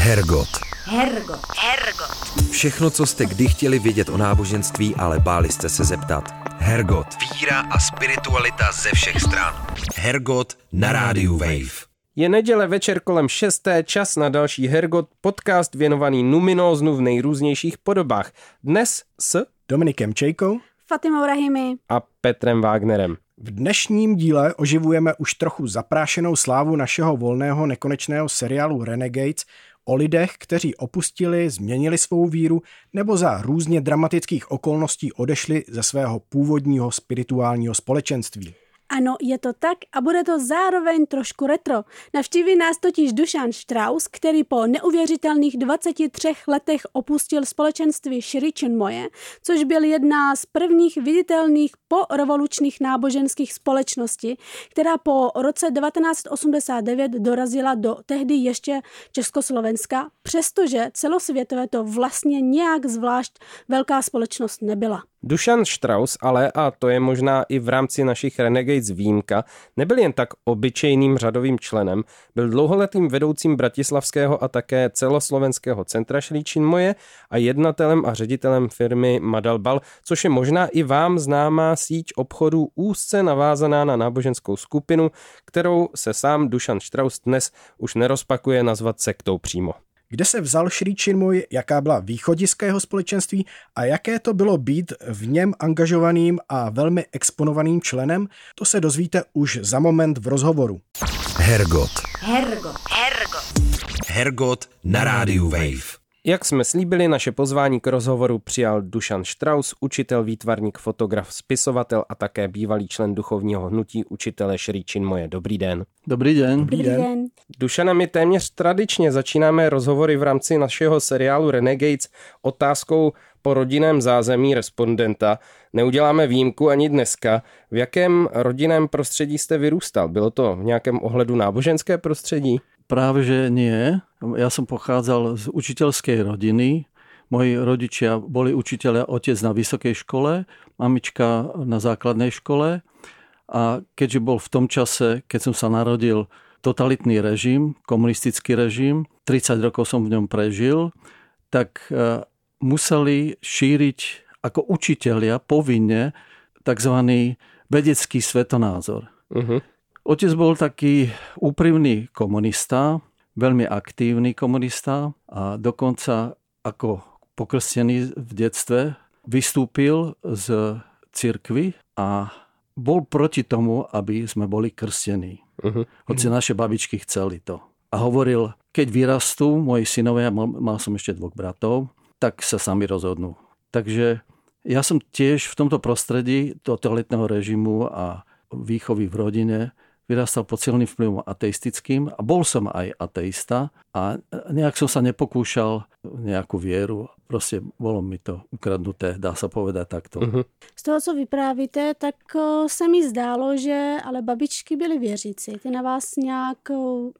Hergot. Hergot. Hergot. Všechno, co jste kdy chtěli vědět o náboženství, ale báli jste se zeptat. Hergot. Víra a spiritualita ze všech stran. Hergot na rádiu Wave. Je neděle večer kolem 6. čas na další Hergot, podcast věnovaný numinóznu v nejrůznějších podobách. Dnes s Dominikem Čejkou Fatimou Rahimi. a Petrem Wagnerem. v dnešním díle oživujeme už trochu zaprášenou slávu našeho volného nekonečného seriálu Renegades o lidech, kteří opustili, změnili svou víru nebo za různě dramatických okolností odešli ze svého původního spirituálního společenství. Ano, je to tak a bude to zároveň trošku retro. Navštíví nás totiž Dušan Strauss, který po neuvěřitelných 23 letech opustil společenství Shri Chinmoye, což byl jedna z prvních viditelných porevolučních náboženských společností, která po roce 1989 dorazila do tehdy ještě Československa, přestože celosvětové to vlastně nějak zvlášť velká společnost nebyla. Dušan Strauss ale, a to je možná i v rámci našich Renegades výjimka, nebyl jen tak obyčejným řadovým členem, byl dlouholetým vedoucím Bratislavského a také celoslovenského centra Šrí Chinmoje a jednatelem a ředitelem firmy Madalbal, což je možná i vám známá síť obchodů úzce navázaná na náboženskou skupinu, kterou se sám Dušan Strauss dnes už nerozpakuje nazvat sektou přímo. Kde se vzal Shri Chinmoy, jaká byla východiska jeho společenství a jaké to bylo být v něm angažovaným a velmi exponovaným členem, to se dozvíte už za moment v rozhovoru. Hergot. Hergot. Hergot. Hergot na rádiu Wave. Jak jsme slíbili, naše pozvání k rozhovoru přijal Dušan Strauss, učitel, výtvarník, fotograf, spisovatel a také bývalý člen duchovního hnutí učitele Šrí Chinmoje. Dobrý den. Dobrý den. Dobrý den. Dušana, my téměř tradičně začínáme rozhovory v rámci našeho seriálu Renegades otázkou po rodinném zázemí respondenta. Neuděláme výjimku ani dneska. V jakém rodinném prostředí jste vyrůstal? Bylo to v nějakém ohledu náboženské prostředí? Práve že nie. Ja som pochádzal z učiteľskej rodiny. Moji rodičia boli učiteľia, otec na vysokej škole, mamička na základnej škole. A keďže bol v tom čase, keď som sa narodil, totalitný režim, komunistický režim, 30 rokov som v ňom prežil, tak e, museli šíriť ako učitelia povinne tzv. vedecký svetonázor. Uh-huh. Otec bol taký úprimný komunista, veľmi aktívny komunista a dokonca ako pokrstený v detstve vystúpil z cirkvy a bol proti tomu, aby sme boli krstení. Uh-huh. Hoci naše babičky chceli to. A hovoril, keď vyrastú moji synovia, mal, mal som ešte dvoch bratov, tak sa sami rozhodnú. Takže ja som tiež v tomto prostredí totalitného režimu a výchovy v rodine vyrastal pod silným vplyvom ateistickým a bol som aj ateista a nejak som sa nepokúšal nejakú vieru. Proste bolo mi to ukradnuté, dá sa povedať takto. Uh-huh. Z toho, co vyprávíte, tak se mi zdálo, že ale babičky byly věřící. Ty na vás nějak,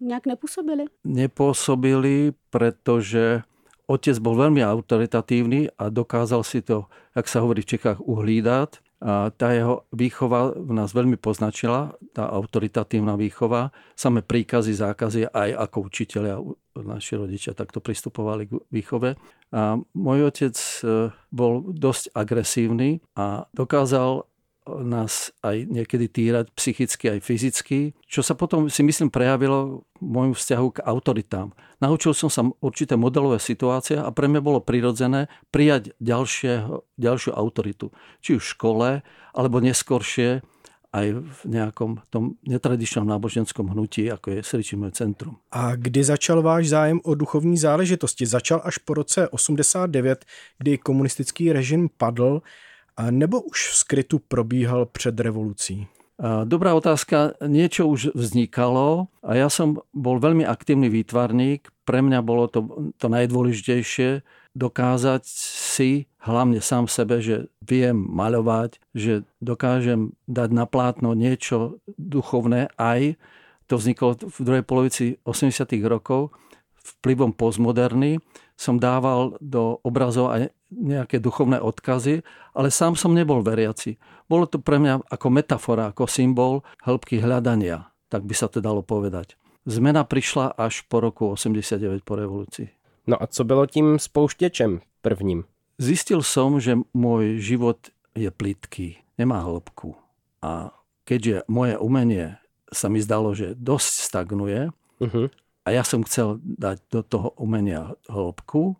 nějak nepůsobily? Nepôsobili, pretože otec bol veľmi autoritatívny a dokázal si to, jak sa hovorí v Čechách, uhlídať. A tá jeho výchova v nás veľmi poznačila, tá autoritatívna výchova. Samé príkazy, zákazy aj ako učiteľia, naši rodičia takto pristupovali k výchove. A môj otec e, bol dosť agresívny a dokázal nás aj niekedy týrať psychicky aj fyzicky, čo sa potom si myslím prejavilo v môjmu vzťahu k autoritám. Naučil som sa určité modelové situácie a pre mňa bolo prirodzené prijať ďalšieho, ďalšiu autoritu. Či už v škole, alebo neskoršie aj v nejakom tom netradičnom náboženskom hnutí, ako je Sričimové centrum. A kdy začal váš zájem o duchovní záležitosti? Začal až po roce 89, kdy komunistický režim padl, nebo už v skrytu probíhal před revolucí? Dobrá otázka. Niečo už vznikalo a ja som bol veľmi aktívny výtvarník. Pre mňa bolo to, to najdôležitejšie dokázať si, hlavne sám sebe, že viem maľovať, že dokážem dať na plátno niečo duchovné aj. To vzniklo v druhej polovici 80. rokov vplyvom postmoderny som dával do obrazov aj nejaké duchovné odkazy, ale sám som nebol veriaci. Bolo to pre mňa ako metafora, ako symbol hĺbky hľadania, tak by sa to dalo povedať. Zmena prišla až po roku 89 po revolúcii. No a co bylo tím spouštěčem prvním? Zistil som, že môj život je plitký, nemá hĺbku. A keďže moje umenie sa mi zdalo, že dosť stagnuje uh-huh. a ja som chcel dať do toho umenia hĺbku,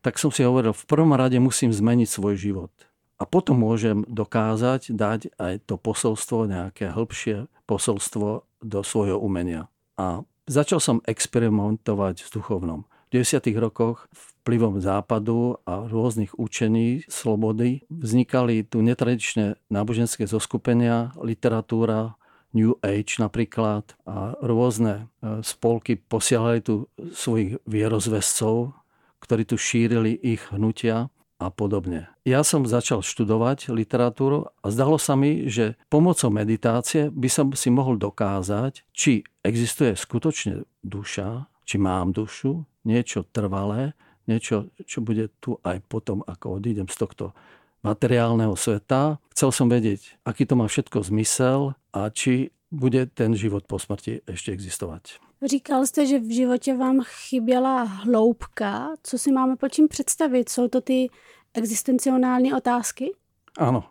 tak som si hovoril, v prvom rade musím zmeniť svoj život. A potom môžem dokázať dať aj to posolstvo, nejaké hĺbšie posolstvo do svojho umenia. A začal som experimentovať s duchovnom. V 90. rokoch vplyvom západu a rôznych učení slobody vznikali tu netradičné náboženské zoskupenia, literatúra, New Age napríklad a rôzne e, spolky posielali tu svojich vierozvescov, ktorí tu šírili ich hnutia a podobne. Ja som začal študovať literatúru a zdalo sa mi, že pomocou meditácie by som si mohol dokázať, či existuje skutočne duša, či mám dušu, niečo trvalé, niečo, čo bude tu aj potom, ako odídem z tohto materiálneho sveta. Chcel som vedieť, aký to má všetko zmysel a či bude ten život po smrti ešte existovať. Říkal jste, že v životě vám chyběla hloubka. Co si máme po čím představit? Jsou to ty existenciální otázky? Áno.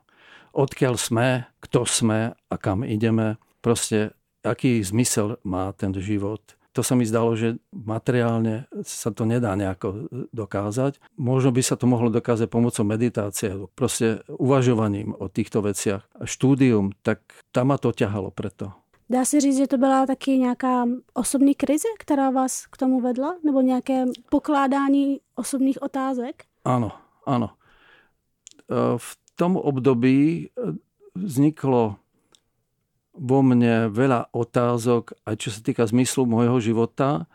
Odkiaľ sme, kto sme a kam ideme. Proste, aký zmysel má ten život to sa mi zdalo, že materiálne sa to nedá nejako dokázať. Možno by sa to mohlo dokázať pomocou meditácie, proste uvažovaním o týchto veciach. Štúdium, tak tam ma to ťahalo preto. Dá se říct, že to byla taky nějaká osobní krize, která vás k tomu vedla? Nebo nějaké pokládání osobných otázek? Áno, áno. E, v tom období e, vzniklo vo mne veľa otázok, aj čo sa týka zmyslu môjho života,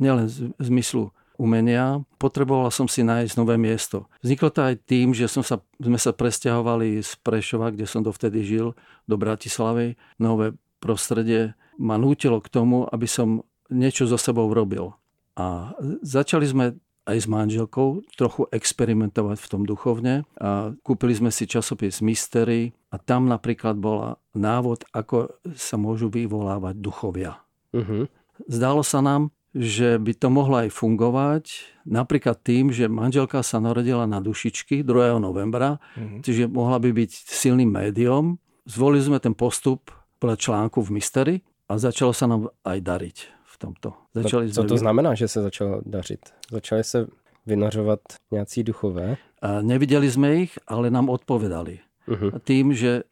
nielen zmyslu umenia. Potreboval som si nájsť nové miesto. Vzniklo to aj tým, že som sa, sme sa presťahovali z Prešova, kde som dovtedy žil, do Bratislavy. Nové prostredie ma nútilo k tomu, aby som niečo so sebou robil. A začali sme aj s manželkou trochu experimentovať v tom duchovne. A kúpili sme si časopis Mystery a tam napríklad bola návod, ako sa môžu vyvolávať duchovia. Uh-huh. Zdalo sa nám, že by to mohlo aj fungovať napríklad tým, že manželka sa narodila na dušičky 2. novembra, uh-huh. čiže mohla by byť silným médium. Zvolili sme ten postup podľa článku v Mystery a začalo sa nám aj dariť tomto. Začali Co to znamená, že se začalo dařit? Začali se vynořovat nějací duchové? A nevideli sme ich, ale nám odpovedali. Uh-huh. Tým, že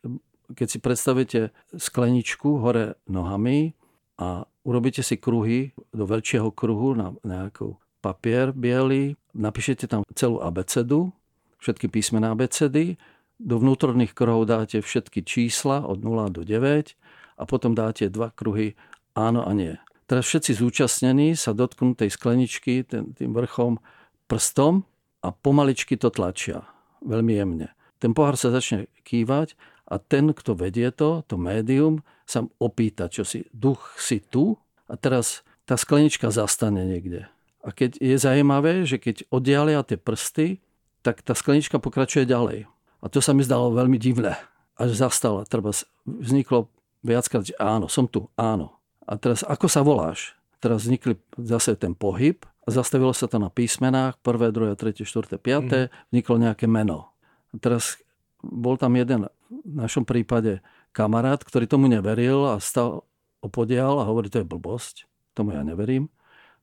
keď si predstavíte skleničku hore nohami a urobíte si kruhy do väčšieho kruhu na nejaký papier biely, napíšete tam celú abecedu, všetky písmená abecedy, do vnútorných kruhov dáte všetky čísla od 0 do 9 a potom dáte dva kruhy áno a nie. Teraz všetci zúčastnení sa dotknú tej skleničky ten, tým vrchom prstom a pomaličky to tlačia. Veľmi jemne. Ten pohár sa začne kývať a ten, kto vedie to, to médium, sa opýta, čo si, duch si tu a teraz tá sklenička zastane niekde. A keď je zaujímavé, že keď oddialia tie prsty, tak tá sklenička pokračuje ďalej. A to sa mi zdalo veľmi divné. Až zastala. Treba vzniklo viackrát, že áno, som tu, áno. A teraz, ako sa voláš? Teraz vznikli zase ten pohyb a zastavilo sa to na písmenách, prvé, druhé, tretie, štvrté, piaté, mm. vzniklo nejaké meno. A teraz bol tam jeden, v našom prípade, kamarát, ktorý tomu neveril a stal opodial a hovorí, to je blbosť, tomu ja neverím.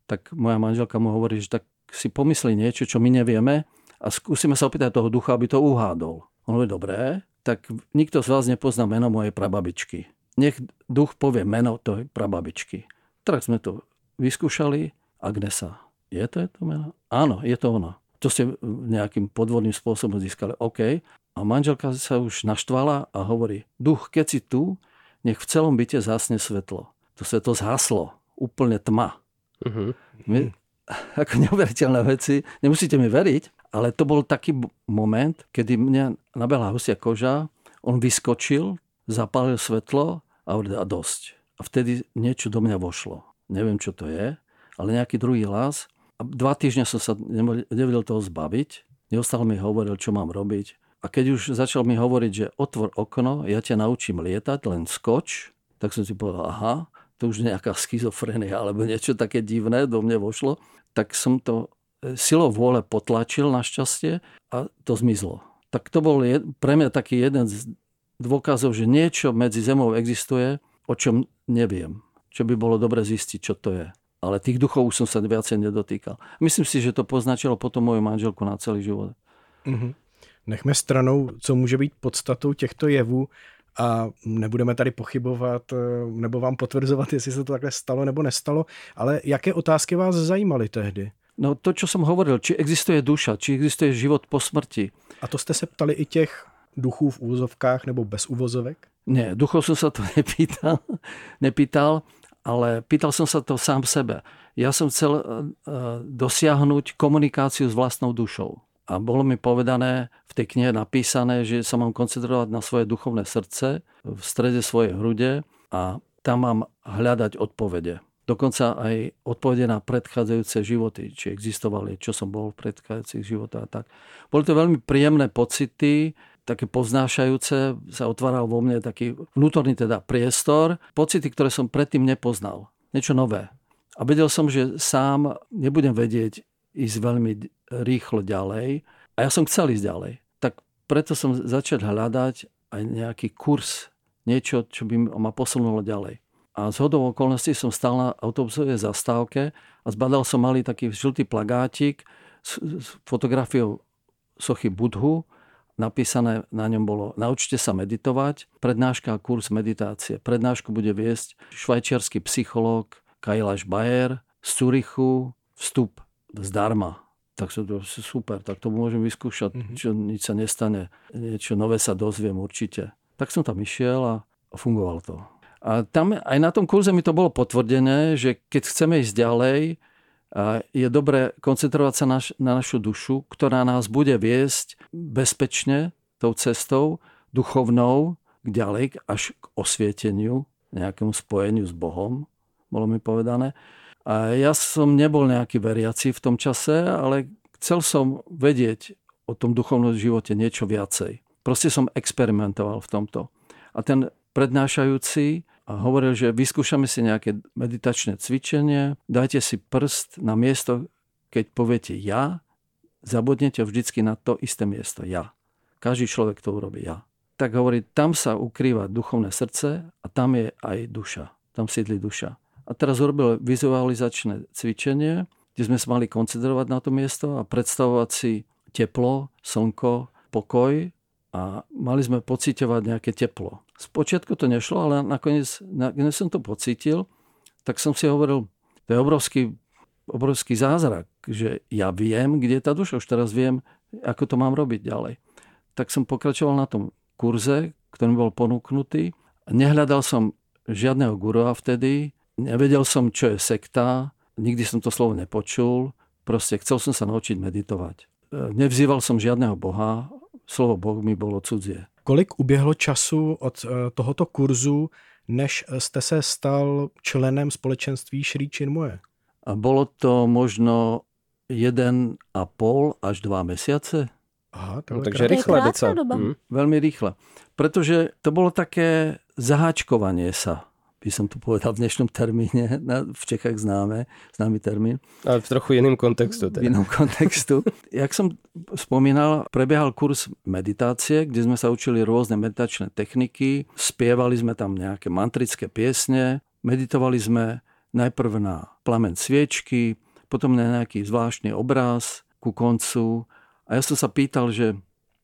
Tak moja manželka mu hovorí, že tak si pomyslí niečo, čo my nevieme a skúsime sa opýtať toho ducha, aby to uhádol. On hovorí, dobré, tak nikto z vás nepozná meno mojej prababičky nech duch povie meno tej prababičky. Tak sme to vyskúšali. Agnesa. Je to, je to meno? Áno, je to ono. To ste nejakým podvodným spôsobom získali. OK. A manželka sa už naštvala a hovorí, duch, keď si tu, nech v celom byte zásne svetlo. To svetlo zhaslo. Úplne tma. Uh-huh. My, ako neuveriteľné veci, nemusíte mi veriť, ale to bol taký moment, kedy mňa nabehla husia koža, on vyskočil, zapálil svetlo a hovorí, a dosť. A vtedy niečo do mňa vošlo. Neviem, čo to je, ale nejaký druhý hlas. A dva týždne som sa nevedel toho zbaviť. Neustále mi hovoril, čo mám robiť. A keď už začal mi hovoriť, že otvor okno, ja ťa naučím lietať, len skoč, tak som si povedal, aha, to už nejaká schizofrenia alebo niečo také divné do mňa vošlo, tak som to silou vôle potlačil našťastie a to zmizlo. Tak to bol pre mňa taký jeden z dôkazov, že niečo medzi zemou existuje, o čom neviem. Čo by bolo dobre zistiť, čo to je. Ale tých duchov už som sa viacej nedotýkal. Myslím si, že to poznačilo potom moju manželku na celý život. Mm-hmm. Nechme stranou, co může být podstatou těchto jevů a nebudeme tady pochybovat eh, nebo vám potvrzovat, jestli se to takhle stalo nebo nestalo, ale jaké otázky vás zajímaly tehdy? No to, čo som hovoril, či existuje duša, či existuje život po smrti. A to jste se ptali i těch duchů v úvozovkách nebo bez úvozovek? Nie, duchov som sa to nepýtal, nepýtal, ale pýtal som sa to sám sebe. Ja som chcel eh, dosiahnuť komunikáciu s vlastnou dušou. A bolo mi povedané, v tej knihe napísané, že sa mám koncentrovať na svoje duchovné srdce v strede svojej hrude a tam mám hľadať odpovede. Dokonca aj odpovede na predchádzajúce životy, či existovali, čo som bol v predchádzajúcich životoch a tak. Boli to veľmi príjemné pocity, také poznášajúce, sa otváral vo mne taký vnútorný teda priestor, pocity, ktoré som predtým nepoznal. Niečo nové. A vedel som, že sám nebudem vedieť ísť veľmi rýchlo ďalej. A ja som chcel ísť ďalej. Tak preto som začal hľadať aj nejaký kurz, niečo, čo by ma posunulo ďalej. A z hodou okolností som stal na autobusovej zastávke a zbadal som malý taký žltý plagátik s, s fotografiou sochy Budhu. Napísané na ňom bolo Naučte sa meditovať, prednáška a kurz meditácie. Prednášku bude viesť švajčiarsky psychológ Kailash Bayer z Zurichu, vstup zdarma. Tak to je super, tak to môžem vyskúšať, mm-hmm. čo nič sa nestane, niečo nové sa dozviem určite. Tak som tam išiel a fungovalo to. A tam aj na tom kurze mi to bolo potvrdené, že keď chceme ísť ďalej, je dobré koncentrovať sa na našu dušu, ktorá nás bude viesť bezpečne tou cestou duchovnou ďalej, až k osvieteniu, nejakému spojeniu s Bohom, bolo mi povedané. A ja som nebol nejaký veriaci v tom čase, ale chcel som vedieť o tom duchovnom živote niečo viacej. Proste som experimentoval v tomto. A ten prednášajúci hovoril, že vyskúšame si nejaké meditačné cvičenie, dajte si prst na miesto, keď poviete ja, zabudnete vždycky na to isté miesto, ja. Každý človek to urobí ja. Tak hovorí, tam sa ukrýva duchovné srdce a tam je aj duša. Tam sídli duša. A teraz urobil vizualizačné cvičenie, kde sme sa mali koncentrovať na to miesto a predstavovať si teplo, slnko, pokoj a mali sme pocitovať nejaké teplo. Spočiatku to nešlo, ale nakoniec, nakoniec som to pocítil, tak som si hovoril, to je obrovský, obrovský zázrak, že ja viem, kde je tá duša, už teraz viem, ako to mám robiť ďalej. Tak som pokračoval na tom kurze, ktorý bol ponúknutý. Nehľadal som žiadneho gurua vtedy, Nevedel som, čo je sekta, nikdy som to slovo nepočul, proste chcel som sa naučiť meditovať. Nevzýval som žiadneho boha, slovo boh mi bolo cudzie. Kolik uběhlo času od e, tohoto kurzu, než jste se stal členem společenství Šrí Činmoje? A bolo to možno jeden a pol až dva mesiace. Aha, no, takže rýchle docela. Mm. Veľmi rýchle. Pretože to bolo také zaháčkovanie sa by som to povedal v dnešnom termíne, v Čechách známe, známy termín. Ale v trochu iným kontextu. Teda. V inom kontextu. Jak som spomínal, prebiehal kurz meditácie, kde sme sa učili rôzne meditačné techniky, spievali sme tam nejaké mantrické piesne, meditovali sme najprv na plamen sviečky, potom na nejaký zvláštny obraz ku koncu. A ja som sa pýtal, že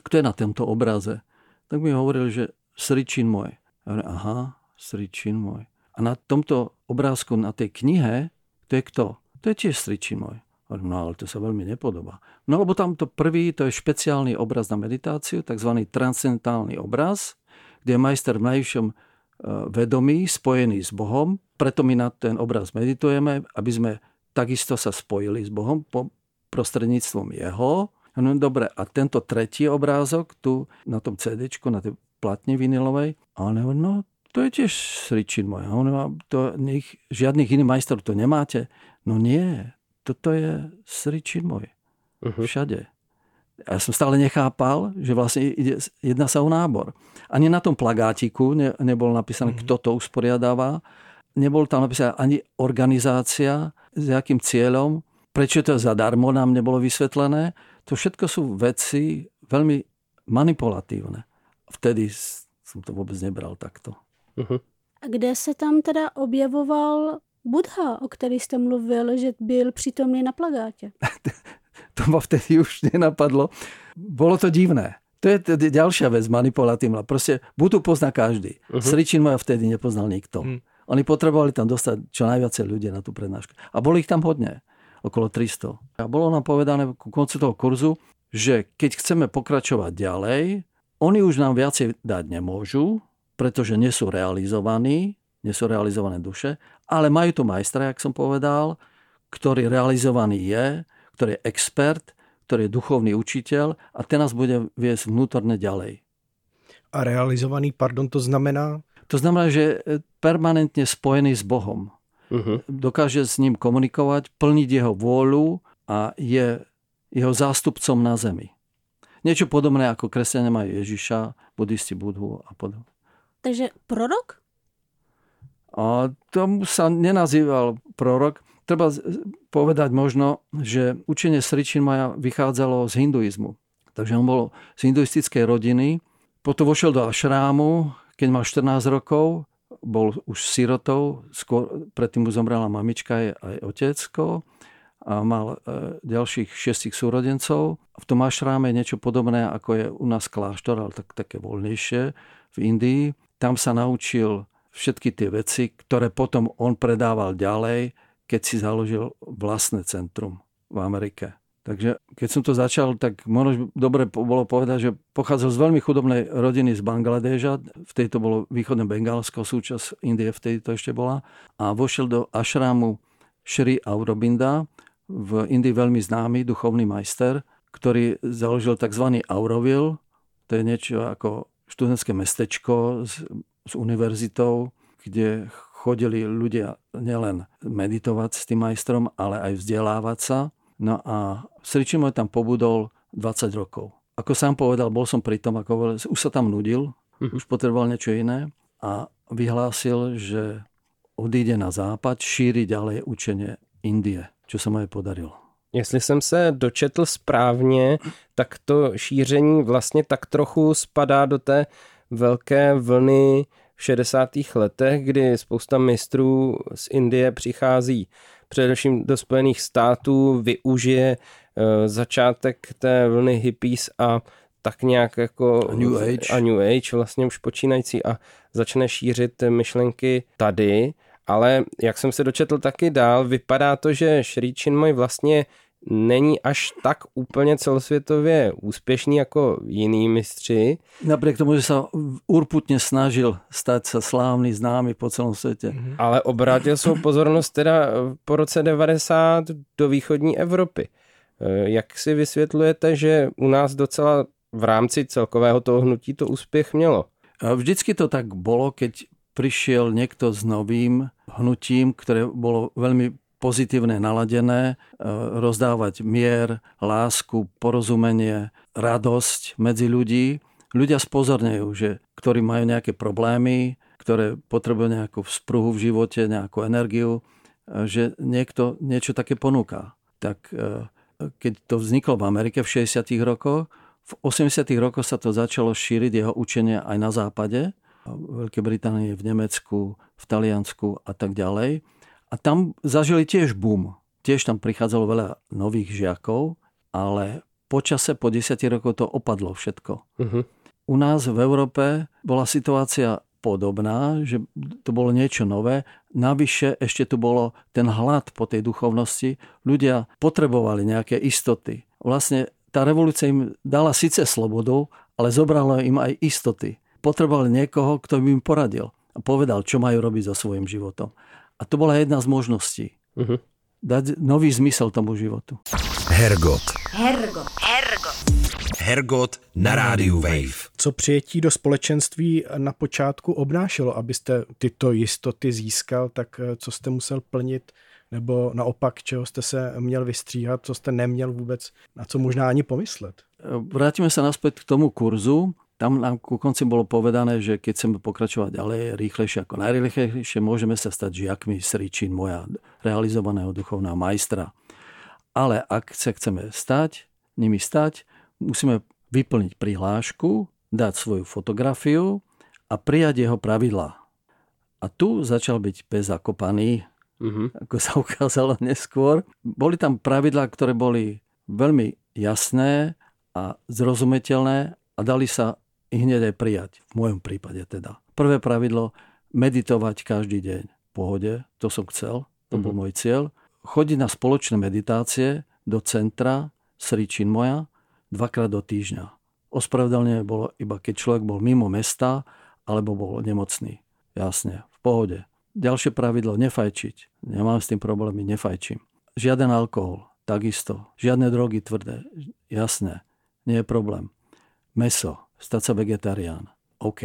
kto je na tomto obraze? Tak mi hovorili, že Sričin môj. Aha, Sričin môj. A na tomto obrázku, na tej knihe, to je kto? To je tiež stričí môj. No ale to sa veľmi nepodobá. No lebo tamto prvý, to je špeciálny obraz na meditáciu, tzv. transcendentálny obraz, kde je majster v najvyššom e, vedomí spojený s Bohom. Preto my na ten obraz meditujeme, aby sme takisto sa spojili s Bohom po prostredníctvom Jeho. No dobre, a tento tretí obrázok tu na tom CD, na tej platne vinilovej, ale no to je tiež sričin môj. A on má, to, nech, žiadnych iných majstrov to nemáte. No nie, toto je sričin môj. Uh-huh. Všade. Ja som stále nechápal, že vlastne ide, jedná sa o nábor. Ani na tom plagátiku ne, nebolo napísané, uh-huh. kto to usporiadáva. nebol tam napísané ani organizácia, s akým cieľom, prečo to zadarmo nám nebolo vysvetlené. To všetko sú veci veľmi manipulatívne. Vtedy som to vôbec nebral takto. Uh-huh. A kde se tam teda objevoval Budha, o který jste mluvil, že byl přítomný na plagátě? to ma vtedy už nenapadlo. Bolo to divné. To je tedy ďalšia vec manipulatívna. Proste Budu pozná každý. Uh-huh. Sričin ma vtedy nepoznal nikto. Uh-huh. Oni potrebovali tam dostať čo najviacej ľudí na tú prednášku. A boli ich tam hodne. Okolo 300. A bolo nám povedané ku koncu toho kurzu, že keď chceme pokračovať ďalej, oni už nám viacej dať nemôžu, pretože nie sú realizovaní, nie sú realizované duše, ale majú tu majstra, jak som povedal, ktorý realizovaný je, ktorý je expert, ktorý je duchovný učiteľ a ten nás bude viesť vnútorne ďalej. A realizovaný, pardon, to znamená? To znamená, že je permanentne spojený s Bohom. Uh-huh. Dokáže s ním komunikovať, plniť jeho vôľu a je jeho zástupcom na zemi. Niečo podobné ako kresťania majú Ježiša, budisti Budhu a podobne. Takže prorok? A tomu sa nenazýval prorok, Treba povedať možno, že učenie Sričinmaja vychádzalo z hinduizmu. Takže on bol z hinduistickej rodiny, potom vošiel do ašrámu, keď mal 14 rokov, bol už sirotou, skôr, predtým mu zomrela mamička aj otecko a mal e, ďalších šestich súrodencov. V tom ašráme je niečo podobné, ako je u nás kláštor, ale tak, také voľnejšie v Indii. Tam sa naučil všetky tie veci, ktoré potom on predával ďalej keď si založil vlastné centrum v Amerike. Takže keď som to začal, tak možno dobre bolo povedať, že pochádzal z veľmi chudobnej rodiny z Bangladeža, v tejto bolo východné Bengálsko, súčasť Indie vtedy to ešte bola, a vošiel do ašrámu Shri Aurobinda, v Indii veľmi známy duchovný majster, ktorý založil tzv. Auroville, to je niečo ako študentské mestečko s, s univerzitou, kde chodili ľudia nielen meditovať s tým majstrom, ale aj vzdelávať sa. No a Sričimoj tam pobudol 20 rokov. Ako sám povedal, bol som pri tom, ako už sa tam nudil, mhm. už potreboval niečo iné a vyhlásil, že odíde na západ, šíri ďalej učenie Indie, čo sa mu aj podarilo. Jestli jsem se dočetl správně, tak to šíření vlastně tak trochu spadá do té velké vlny v 60. letech, kdy spousta mistrů z Indie přichází především do Spojených států, využije uh, začátek té vlny hippies a tak nějak jako a New Age. a New Age vlastně už počínající a začne šířit myšlenky tady, ale jak jsem se dočetl taky dál, vypadá to, že Shri Chinmoy vlastně není až tak úplně celosvětově úspěšný jako jiný mistři. Napriek tomu, že sa urputně snažil stať sa slávny, známy po celom světě. Mm-hmm. Ale obrátil svou pozornost teda po roce 90 do východní Evropy. E, jak si vysvětlujete, že u nás docela v rámci celkového toho hnutí to úspěch mělo? Vždycky to tak bolo, keď prišiel niekto s novým hnutím, ktoré bolo veľmi pozitívne naladené, e, rozdávať mier, lásku, porozumenie, radosť medzi ľudí. Ľudia spozornejú, že ktorí majú nejaké problémy, ktoré potrebujú nejakú spruhu v živote, nejakú energiu, e, že niekto niečo také ponúka. Tak e, keď to vzniklo v Amerike v 60. rokoch, v 80. rokoch sa to začalo šíriť jeho učenie aj na západe, Veľkej Británii, v Nemecku, v Taliansku a tak ďalej. A tam zažili tiež boom. Tiež tam prichádzalo veľa nových žiakov, ale počase po 10 rokov to opadlo všetko. Uh-huh. U nás v Európe bola situácia podobná, že to bolo niečo nové. Navyše ešte tu bolo ten hlad po tej duchovnosti. Ľudia potrebovali nejaké istoty. Vlastne tá revolúcia im dala síce slobodu, ale zobrala im aj istoty. Potrebovali niekoho, kto by im poradil a povedal, čo majú robiť so svojím životom. A to bola jedna z možností. Uh-huh. Dať nový zmysel tomu životu. Hergot. Hergot. Hergot. Hergot na rádiu Wave. Co přijetí do společenství na počátku obnášelo, abyste tyto jistoty získal, tak eh, co jste musel plnit, nebo naopak, čeho jste se měl vystříhat, co jste neměl vůbec, na co možná ani pomyslet? Vrátime sa naspäť k tomu kurzu. Tam nám ku konci bolo povedané, že keď chceme pokračovať ďalej rýchlejšie ako najrýchlejšie, môžeme sa stať žiakmi Sričín, moja realizovaného duchovného majstra. Ale ak sa chceme stať, nimi stať, musíme vyplniť prihlášku, dať svoju fotografiu a prijať jeho pravidlá. A tu začal byť pes zakopaný, uh-huh. ako sa ukázalo neskôr. Boli tam pravidlá, ktoré boli veľmi jasné a zrozumiteľné a dali sa i hneď aj prijať. V mojom prípade teda. Prvé pravidlo, meditovať každý deň. V pohode, to som chcel, to bol mm-hmm. môj cieľ. Chodiť na spoločné meditácie do centra Sri moja dvakrát do týždňa. Ospravedlne bolo iba keď človek bol mimo mesta alebo bol nemocný. Jasne, v pohode. Ďalšie pravidlo, nefajčiť. Nemám s tým problémy, nefajčím. Žiaden alkohol, takisto. Žiadne drogy tvrdé, jasné, nie je problém. Meso, stať sa vegetarián. OK,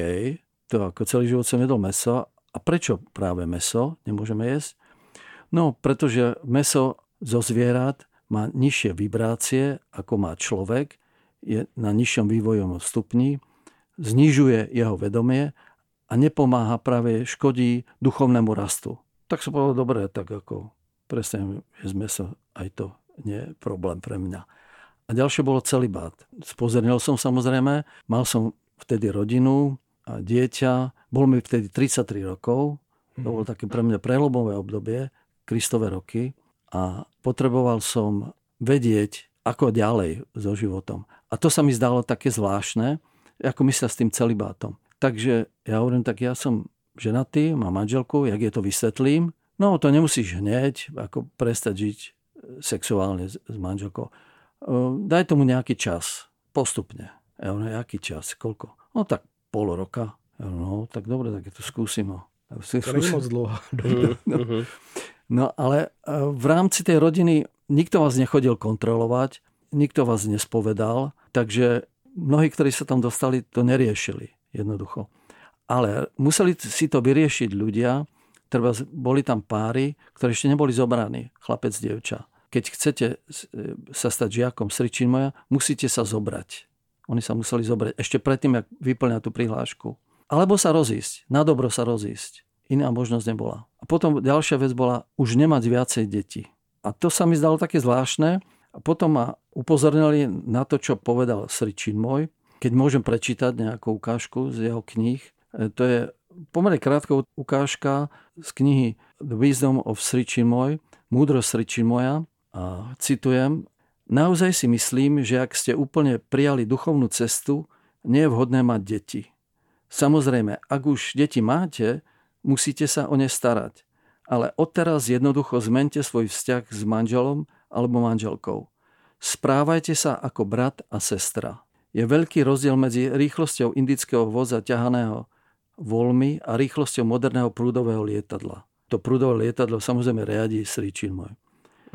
to ako celý život som jedol meso. A prečo práve meso nemôžeme jesť? No, pretože meso zo zvierat má nižšie vibrácie, ako má človek, je na nižšom vývojovom stupni, znižuje jeho vedomie a nepomáha práve, škodí duchovnému rastu. Tak som povedal, dobre, tak ako presne jesť meso, aj to nie je problém pre mňa. A ďalšie bolo celibát. Spozornil som samozrejme, mal som vtedy rodinu a dieťa. Bol mi vtedy 33 rokov. To bolo také pre mňa prehlobové obdobie, Kristové roky. A potreboval som vedieť, ako ďalej so životom. A to sa mi zdalo také zvláštne, ako my sa s tým celibátom. Takže ja hovorím, tak ja som ženatý, mám manželku, jak je to vysvetlím. No to nemusíš hneď ako prestať žiť sexuálne s manželkou daj tomu nejaký čas, postupne. Ja hovorím, aký čas, koľko? No tak pol roka. Ja hovorím, no tak dobre, tak to skúsim ho. To nie moc dlho. no, no ale v rámci tej rodiny nikto vás nechodil kontrolovať, nikto vás nespovedal, takže mnohí, ktorí sa tam dostali, to neriešili jednoducho. Ale museli si to vyriešiť ľudia, treba, boli tam páry, ktorí ešte neboli zobraní, chlapec, dievča keď chcete e, sa stať žiakom Sričín moja, musíte sa zobrať. Oni sa museli zobrať ešte predtým, ak vyplňa tú prihlášku. Alebo sa rozísť, na dobro sa rozísť. Iná možnosť nebola. A potom ďalšia vec bola už nemať viacej detí. A to sa mi zdalo také zvláštne. A potom ma upozornili na to, čo povedal Sričín môj. Keď môžem prečítať nejakú ukážku z jeho kníh, e, to je pomerne krátka ukážka z knihy The Wisdom of Sričin môj, Múdrosť Sričin moja, a citujem, naozaj si myslím, že ak ste úplne prijali duchovnú cestu, nie je vhodné mať deti. Samozrejme, ak už deti máte, musíte sa o ne starať. Ale odteraz jednoducho zmente svoj vzťah s manželom alebo manželkou. Správajte sa ako brat a sestra. Je veľký rozdiel medzi rýchlosťou indického voza ťahaného voľmi a rýchlosťou moderného prúdového lietadla. To prúdové lietadlo samozrejme riadí Sri Chinmoy.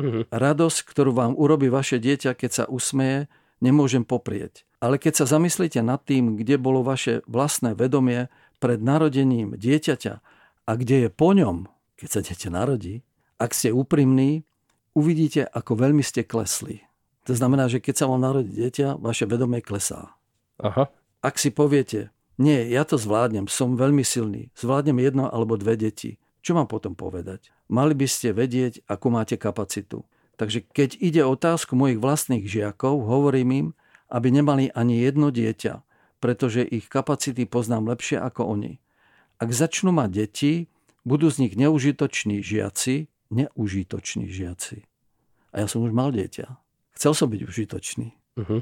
Mm-hmm. Radosť, ktorú vám urobí vaše dieťa, keď sa usmeje, nemôžem poprieť. Ale keď sa zamyslíte nad tým, kde bolo vaše vlastné vedomie pred narodením dieťaťa a kde je po ňom, keď sa dieťa narodí, ak ste úprimní, uvidíte, ako veľmi ste klesli. To znamená, že keď sa vám narodí dieťa, vaše vedomie klesá. Aha. Ak si poviete, nie, ja to zvládnem, som veľmi silný, zvládnem jedno alebo dve deti, čo mám potom povedať? Mali by ste vedieť, akú máte kapacitu. Takže keď ide otázku mojich vlastných žiakov, hovorím im, aby nemali ani jedno dieťa, pretože ich kapacity poznám lepšie ako oni. Ak začnú mať deti, budú z nich neužitoční žiaci, neužitoční žiaci. A ja som už mal dieťa. Chcel som byť užitočný. Uh-huh.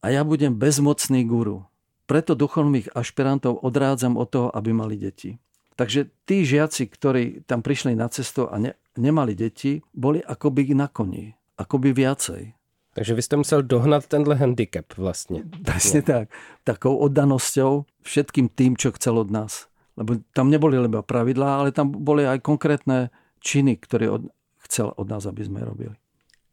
A ja budem bezmocný guru. Preto duchovných ašpirantov odrádzam od toho, aby mali deti. Takže tí žiaci, ktorí tam prišli na cestu a ne, nemali deti, boli akoby na koni, akoby viacej. Takže vy ste musel dohnat tenhle handicap vlastně. Presne tak. Takou oddanosťou všetkým tým, čo chcel od nás. Lebo tam neboli len pravidlá, ale tam boli aj konkrétne činy, ktoré od, chcel od nás, aby sme robili.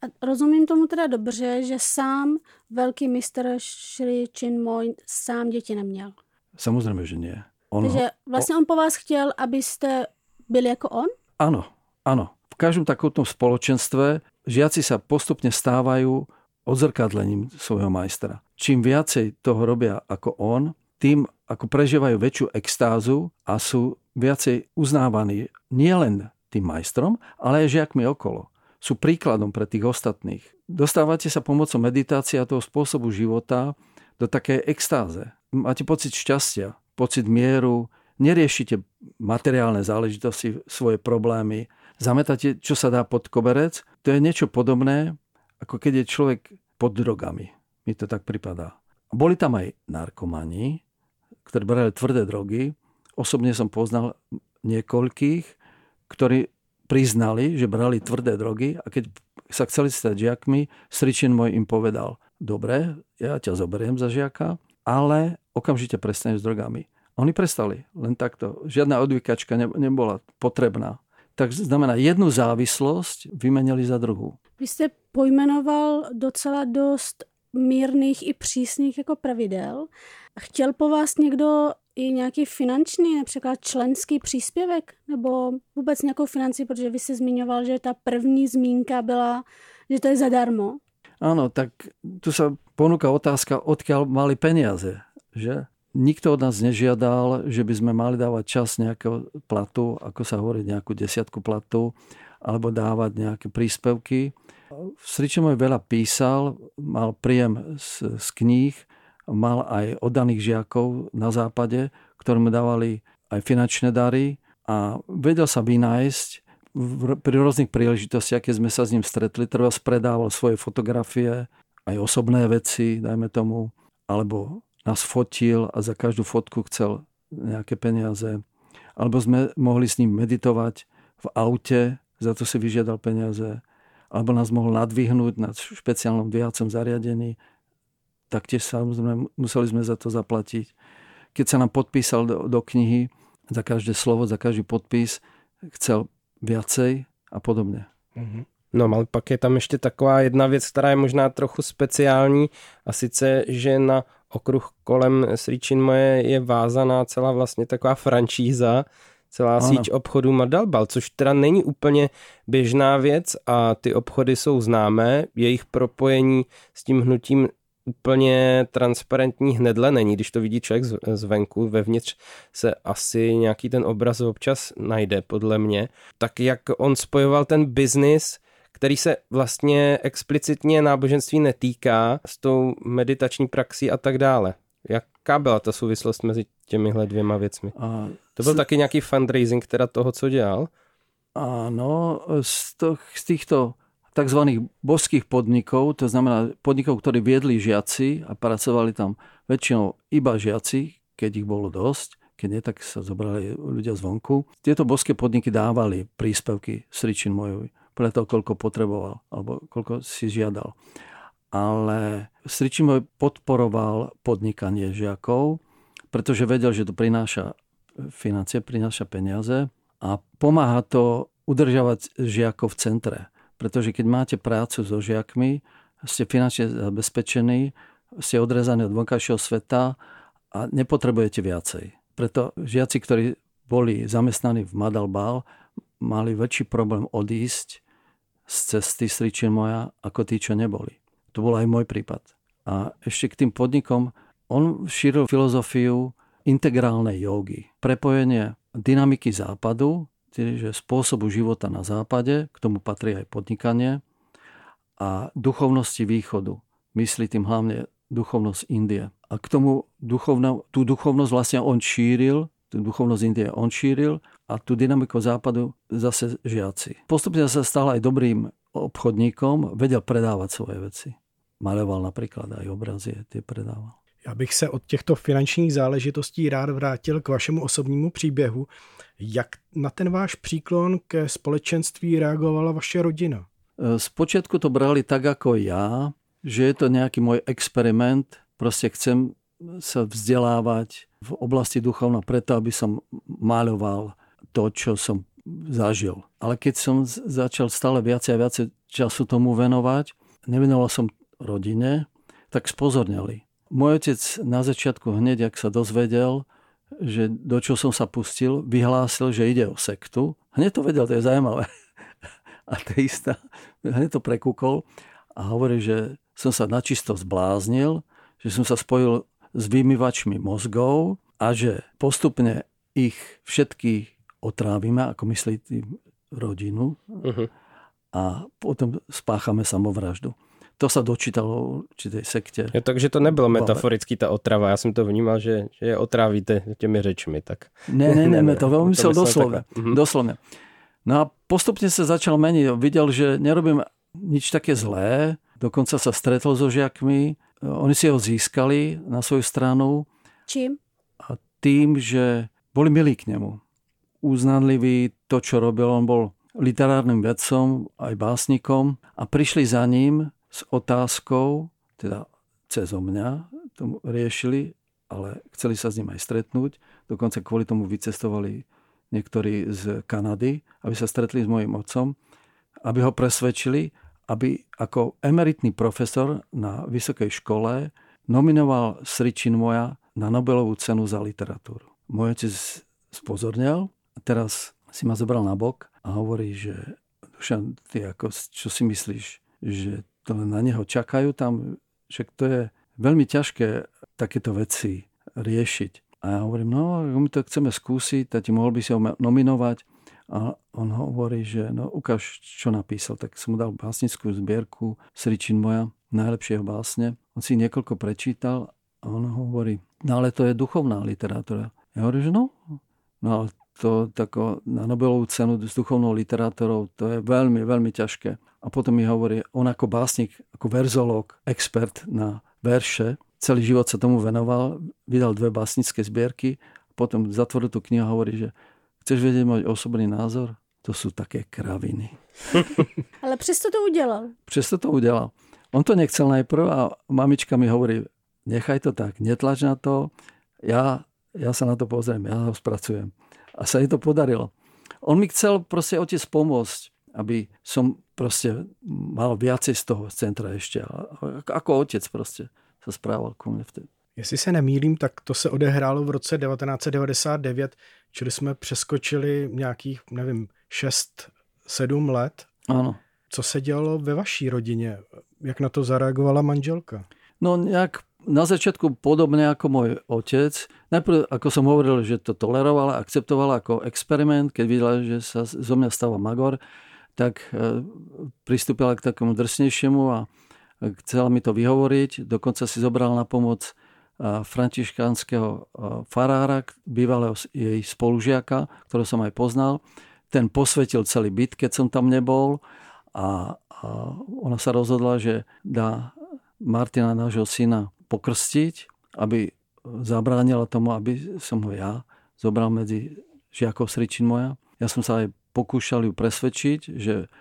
A rozumím tomu teda dobře, že sám velký mistr Shri Chinmoy sám děti neměl. Samozrejme, že nie. On Takže vlastne on po vás chtěl, abyste byli ako on? Áno, áno. V každom takomto spoločenstve žiaci sa postupne stávajú odzrkadlením svojho majstra. Čím viacej toho robia ako on, tým ako prežívajú väčšiu extázu a sú viacej uznávaní nielen tým majstrom, ale aj žiakmi okolo. Sú príkladom pre tých ostatných. Dostávate sa pomocou meditácie a toho spôsobu života do také extáze. Máte pocit šťastia, pocit mieru, neriešite materiálne záležitosti, svoje problémy, zametáte, čo sa dá pod koberec. To je niečo podobné, ako keď je človek pod drogami. Mi to tak pripadá. Boli tam aj narkomani, ktorí brali tvrdé drogy. Osobne som poznal niekoľkých, ktorí priznali, že brali tvrdé drogy a keď sa chceli stať žiakmi, stričin môj im povedal, dobre, ja ťa zoberiem za žiaka, ale okamžite prestaneš s drogami. Oni prestali, len takto. Žiadna odvykačka nebola potrebná. Tak znamená, jednu závislosť vymenili za druhú. Vy jste pojmenoval docela dost mírných i přísných jako pravidel. Chtěl po vás někdo i nějaký finanční, například členský příspěvek, nebo vůbec nějakou financi, protože vy si zmiňoval, že ta první zmínka byla, že to je zadarmo. Áno, tak tu sa ponúka otázka, odkiaľ mali peniaze, že? Nikto od nás nežiadal, že by sme mali dávať čas nejakého platu, ako sa hovorí, nejakú desiatku platu, alebo dávať nejaké príspevky. Sričo veľa písal, mal príjem z, z kníh, mal aj oddaných žiakov na západe, ktorým dávali aj finančné dary a vedel sa vynájsť pri rôznych príležitostiach, keď sme sa s ním stretli, treba spredával svoje fotografie, aj osobné veci, dajme tomu, alebo nás fotil a za každú fotku chcel nejaké peniaze. Alebo sme mohli s ním meditovať v aute, za to si vyžiadal peniaze. Alebo nás mohol nadvihnúť na špeciálnom dvíjacom zariadení. Taktiež samozrejme museli sme za to zaplatiť. Keď sa nám podpísal do, do knihy, za každé slovo, za každý podpis chcel viacej a podobne. Mm-hmm. No ale pak je tam ještě taková jedna věc, která je možná trochu speciální a sice, že na okruh kolem Sričin moje je vázaná celá vlastně taková franšíza, celá ano. síť obchodů Madalbal, což teda není úplně běžná věc a ty obchody jsou známé, jejich propojení s tím hnutím úplně transparentní hnedle není, když to vidí člověk zvenku, vevnitř se asi nějaký ten obraz občas najde, podle mě. Tak jak on spojoval ten biznis který se vlastně explicitně náboženství netýká s tou meditační praxí a tak dále. Jaká byla ta souvislost mezi těmihle dvěma věcmi? A to byl s... taky nějaký fundraising teda toho, co dělal? Áno, z, to, z týchto tzv. boských podnikov, to znamená podnikov, ktorí viedli žiaci a pracovali tam väčšinou iba žiaci, keď ich bolo dosť, keď nie, tak sa zobrali ľudia zvonku. Tieto boské podniky dávali príspevky Sričin Mojovi podľa toho, koľko potreboval alebo koľko si žiadal. Ale Stričimo podporoval podnikanie žiakov, pretože vedel, že to prináša financie, prináša peniaze a pomáha to udržavať žiakov v centre. Pretože keď máte prácu so žiakmi, ste finančne zabezpečení, ste odrezaní od vonkajšieho sveta a nepotrebujete viacej. Preto žiaci, ktorí boli zamestnaní v Madalbal, mali väčší problém odísť z cesty stričie moja ako tí, čo neboli. To bol aj môj prípad. A ešte k tým podnikom, on šíril filozofiu integrálnej jogy. Prepojenie dynamiky západu, čiže spôsobu života na západe, k tomu patrí aj podnikanie, a duchovnosti východu. Myslí tým hlavne duchovnosť Indie. A k tomu duchovno, tú duchovnosť vlastne on šíril tú duchovnosť Indie on šíril a tú dynamiku západu zase žiaci. Postupne sa stal aj dobrým obchodníkom, vedel predávať svoje veci. Maloval napríklad aj obrazy, tie predával. Já bych se od těchto finančních záležitostí rád vrátil k vašemu osobnímu příběhu. Jak na ten váš příklon ke společenství reagovala vaše rodina? Zpočiatku to brali tak ako ja, že je to nejaký môj experiment. Proste chcem sa vzdelávať v oblasti duchovna preto, aby som maľoval to, čo som zažil. Ale keď som začal stále viacej a viacej času tomu venovať, nevenoval som rodine, tak spozornili. Môj otec na začiatku hneď, ak sa dozvedel, že do čo som sa pustil, vyhlásil, že ide o sektu. Hneď to vedel, to je zaujímavé. Ateista. Hneď to prekúkol a hovorí, že som sa načisto zbláznil, že som sa spojil s vymývačmi mozgov a že postupne ich všetkých otrávime, ako myslí tým rodinu uh-huh. a potom spáchame samovraždu. To sa dočítalo v určitej sekte. Ja, takže to nebylo metaforicky ta otrava. Já jsem to vnímal, že, že je otrávíte těmi řečmi. Tak. Ne, ne, ne, ne to veľmi myslel doslovne. Uh-huh. doslovne. No a postupne sa začal meniť. Videl, že nerobím nič také zlé. Dokonca sa stretol so žiakmi. Oni si ho získali na svoju stranu. Čím? A tým, že boli milí k nemu. Uznanlivý to, čo robil. On bol literárnym vedcom, aj básnikom a prišli za ním s otázkou, teda cez mňa to riešili, ale chceli sa s ním aj stretnúť. Dokonca kvôli tomu vycestovali niektorí z Kanady, aby sa stretli s mojim otcom, aby ho presvedčili, aby ako emeritný profesor na vysokej škole nominoval Sričin moja na Nobelovú cenu za literatúru. Môj otec spozornel a teraz si ma zobral na bok a hovorí, že Dušan, ty ako, čo si myslíš, že to len na neho čakajú tam, však to je veľmi ťažké takéto veci riešiť. A ja hovorím, no, my to chceme skúsiť, ti mohol by si ho nominovať. A on hovorí, že no ukáž, čo napísal. Tak som mu dal básnickú zbierku Sričin moja, najlepšieho básne. On si niekoľko prečítal a on hovorí, no ale to je duchovná literatúra. Ja hovorím, že no, no ale to tako, na Nobelovú cenu s duchovnou literatúrou, to je veľmi, veľmi ťažké. A potom mi hovorí, on ako básnik, ako verzológ, expert na verše, celý život sa tomu venoval, vydal dve básnické zbierky, potom zatvoril tú knihu a hovorí, že chceš vedieť môj osobný názor? To sú také kraviny. Ale přesto to udělal. Přesto to udělal. On to nechcel najprv a mamička mi hovorí, nechaj to tak, netlač na to, ja, ja sa na to pozriem, ja ho spracujem. A sa jej to podarilo. On mi chcel proste otec pomôcť, aby som proste mal viacej z toho centra ešte. Ako otec proste sa správal ku mne vtedy. Jestli se nemýlím, tak to se odehrálo v roce 1999, čili jsme přeskočili nějakých, nevím, 6-7 let. Ano. Co se dělalo ve vaší rodině? Jak na to zareagovala manželka? No nejak na začiatku podobne ako môj otec. Najprv, ako som hovoril, že to tolerovala, akceptovala ako experiment, keď videla, že sa zo mňa stáva magor, tak e, pristúpila k takému drsnejšiemu a chcela mi to vyhovoriť. Dokonca si zobral na pomoc františkánskeho farára, bývalého jej spolužiaka, ktorého som aj poznal. Ten posvetil celý byt, keď som tam nebol a ona sa rozhodla, že dá Martina, nášho syna, pokrstiť, aby zabránila tomu, aby som ho ja zobral medzi žiakov Sričin moja. Ja som sa aj pokúšal ju presvedčiť, že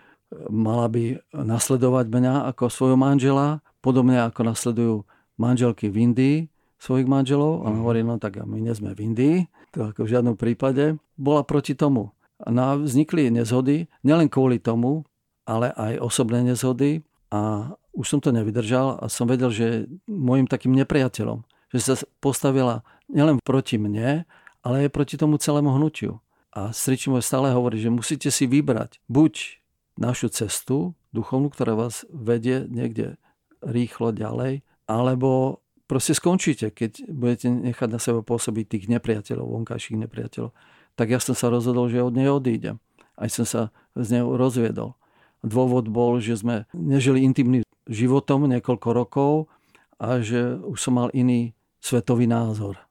mala by nasledovať mňa ako svojho manžela, podobne ako nasledujú manželky v Indii svojich manželov. A mhm. hovorí, no tak my nie sme v Indii, to ako v žiadnom prípade. Bola proti tomu. No a vznikli nezhody, nielen kvôli tomu, ale aj osobné nezhody. A už som to nevydržal a som vedel, že môjim takým nepriateľom. Že sa postavila nielen proti mne, ale aj proti tomu celému hnutiu. A Stričimo stále hovorí, že musíte si vybrať buď našu cestu duchovnú, ktorá vás vedie niekde rýchlo ďalej, alebo proste skončíte, keď budete nechať na seba pôsobiť tých nepriateľov, vonkajších nepriateľov. Tak ja som sa rozhodol, že od nej odídem. Aj som sa z neho rozviedol. Dôvod bol, že sme nežili intimným životom niekoľko rokov a že už som mal iný svetový názor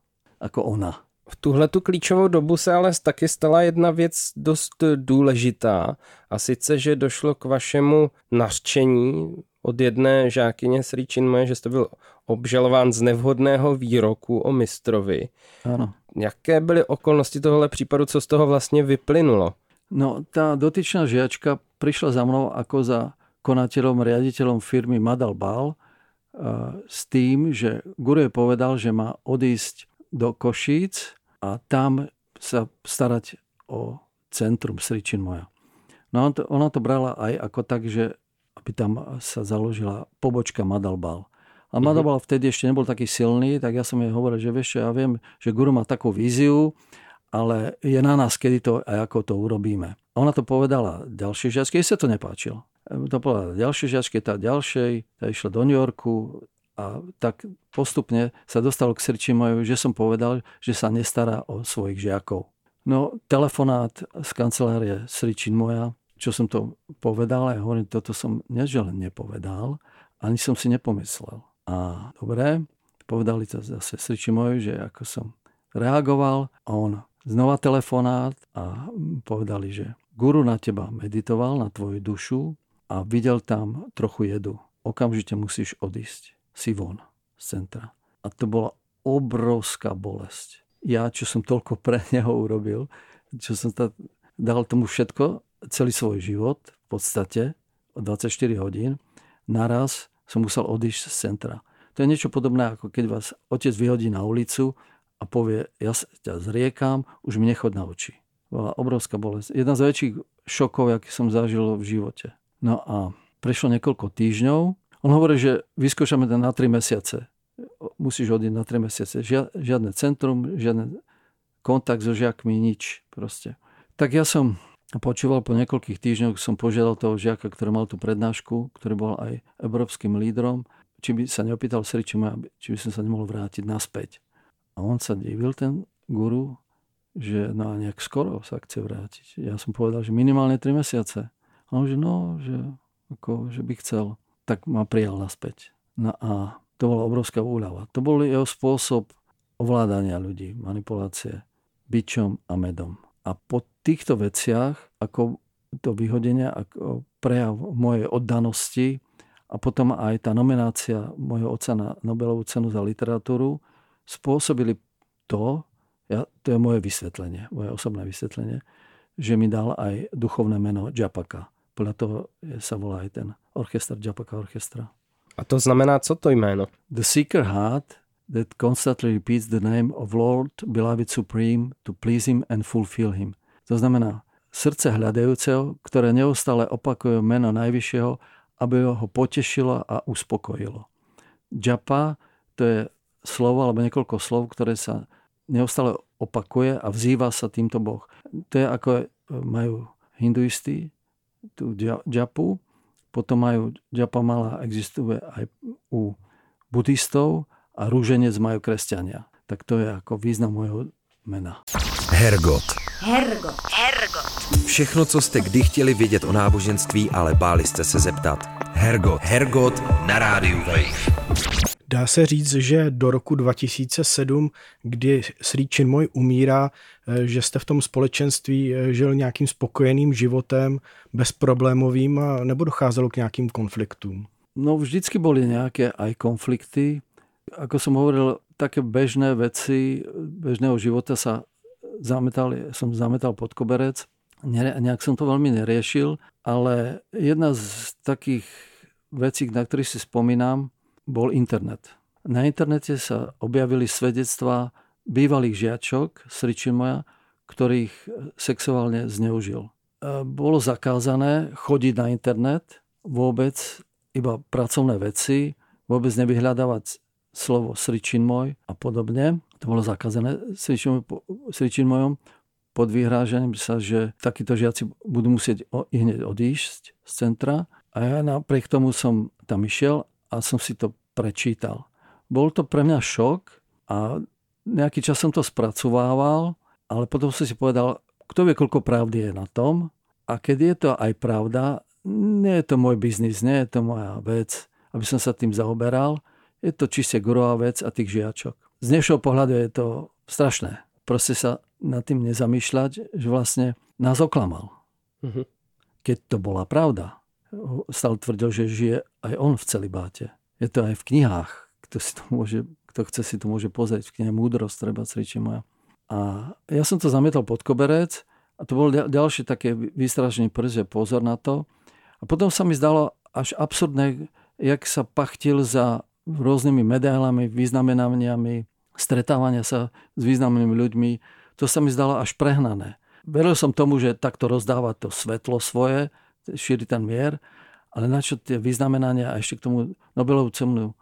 ako ona. V tuhle tu klíčovou dobu se ale taky stala jedna věc dost důležitá a sice, že došlo k vašemu nařčení od jedné žákyně Sríčin moje, že jste byl obžalován z nevhodného výroku o mistrovi. Ano. Jaké byly okolnosti tohohle případu, co z toho vlastně vyplynulo? No, tá dotyčná žiačka prišla za mnou ako za konateľom, riaditeľom firmy Madal Bal s tým, že Guru povedal, že má odísť do Košíc a tam sa starať o centrum Sričin moja. No ona to brala aj ako tak, že aby tam sa založila pobočka Madalbal. A mhm. Madalbal mm-hmm. vtedy ešte nebol taký silný, tak ja som jej hovoril, že vieš ja viem, že Guru má takú víziu, ale je na nás, kedy to a ako to urobíme. Ona to povedala ďalšej žiačke, jej sa to nepáčilo. To povedala ďalšej žiačke, tá ďalšej, tá išla do New Yorku a tak postupne sa dostalo k srdči moju, že som povedal, že sa nestará o svojich žiakov. No, telefonát z kancelárie Sričin moja, čo som to povedal, ja hovorím, toto som nežel nepovedal, ani som si nepomyslel. A dobre, povedali to zase Sričin moju, že ako som reagoval a on znova telefonát a povedali, že guru na teba meditoval, na tvoju dušu a videl tam trochu jedu. Okamžite musíš odísť si von z centra. A to bola obrovská bolesť. Ja, čo som toľko pre neho urobil, čo som ta, dal tomu všetko, celý svoj život, v podstate, 24 hodín, naraz som musel odísť z centra. To je niečo podobné, ako keď vás otec vyhodí na ulicu a povie, ja ťa zriekam, už mi nechod na oči. Bola obrovská bolesť. Jedna z väčších šokov, aký som zažil v živote. No a prešlo niekoľko týždňov on hovorí, že vyskúšame to na 3 mesiace. Musíš odísť na 3 mesiace. Žiadne centrum, žiadny kontakt so žiakmi, nič proste. Tak ja som počúval po niekoľkých týždňoch, som požiadal toho žiaka, ktorý mal tú prednášku, ktorý bol aj európskym lídrom, či by sa neopýtal srdci, či by som sa nemohol vrátiť naspäť. A on sa divil, ten guru, že no a nejak skoro sa chce vrátiť. Ja som povedal, že minimálne 3 mesiace. A on že no, že, ako, že by chcel tak ma prijal naspäť. No a to bola obrovská úľava. To bol jeho spôsob ovládania ľudí, manipulácie bičom a medom. A po týchto veciach, ako to vyhodenie, ako prejav mojej oddanosti a potom aj tá nominácia mojho otca na Nobelovú cenu za literatúru spôsobili to, ja, to je moje vysvetlenie, moje osobné vysvetlenie, že mi dal aj duchovné meno Džapaka. Podľa toho sa volá aj ten orchestr, Japaka orchestra. A to znamená, co to jméno? The Seeker Heart that constantly repeats the name of Lord, Beloved Supreme, to please Him and fulfill Him. To znamená srdce hľadajúceho, ktoré neustále opakuje meno Najvyššieho, aby ho potešilo a uspokojilo. Japa to je slovo alebo niekoľko slov, ktoré sa neustále opakuje a vzýva sa týmto Boh. To je ako majú hinduisti, tú džapu, potom majú, džapa mala existuje aj u buddhistov a rúženec majú kresťania. Tak to je ako význam môjho mena. Hergot. Hergot. Hergot. Všechno, co jste kdy chtěli vědět o náboženství, ale báli jste se zeptat. Hergot. Hergot na rádiu Wave. Dá se říct, že do roku 2007, kdy Sri Chinmoy umírá, eh, že jste v tom společenství eh, žil nějakým spokojeným životem, bezproblémovým, nebo docházelo k nějakým konfliktům? No vždycky boli nejaké aj konflikty. Ako som hovoril, také bežné veci bežného života sa zametal, som zametal pod koberec. Nejak som to veľmi neriešil, ale jedna z takých vecí, na ktorých si spomínam, bol internet. Na internete sa objavili svedectvá bývalých žiačok moja, ktorých sexuálne zneužil. E, bolo zakázané chodiť na internet, vôbec iba pracovné veci, vôbec nevyhľadávať slovo sričinmoj a podobne. To bolo zakázané sričinmojom pod vyhrážením sa, že takíto žiaci budú musieť hneď odísť z centra. A ja napriek tomu som tam išiel a som si to prečítal. Bol to pre mňa šok a nejaký čas som to spracovával, ale potom som si povedal, kto vie, koľko pravdy je na tom a keď je to aj pravda, nie je to môj biznis, nie je to moja vec, aby som sa tým zaoberal. Je to čiste gurová vec a tých žiačok. Z dnešného pohľadu je to strašné. Proste sa nad tým nezamýšľať, že vlastne nás oklamal. Mm-hmm. Keď to bola pravda, stále tvrdil, že žije aj on v celibáte. Je to aj v knihách. Kto, si to môže, kto chce si to môže pozrieť v knihe Múdrosť, treba sriči moja. A ja som to zamietol pod koberec a to bol ďalšie také vystrašený prst, pozor na to. A potom sa mi zdalo až absurdné, jak sa pachtil za rôznymi medailami, vyznamenaniami, stretávania sa s významnými ľuďmi. To sa mi zdalo až prehnané. Veril som tomu, že takto rozdáva to svetlo svoje, šíri ten mier, ale na tie vyznamenania a ešte k tomu Nobelovú cenu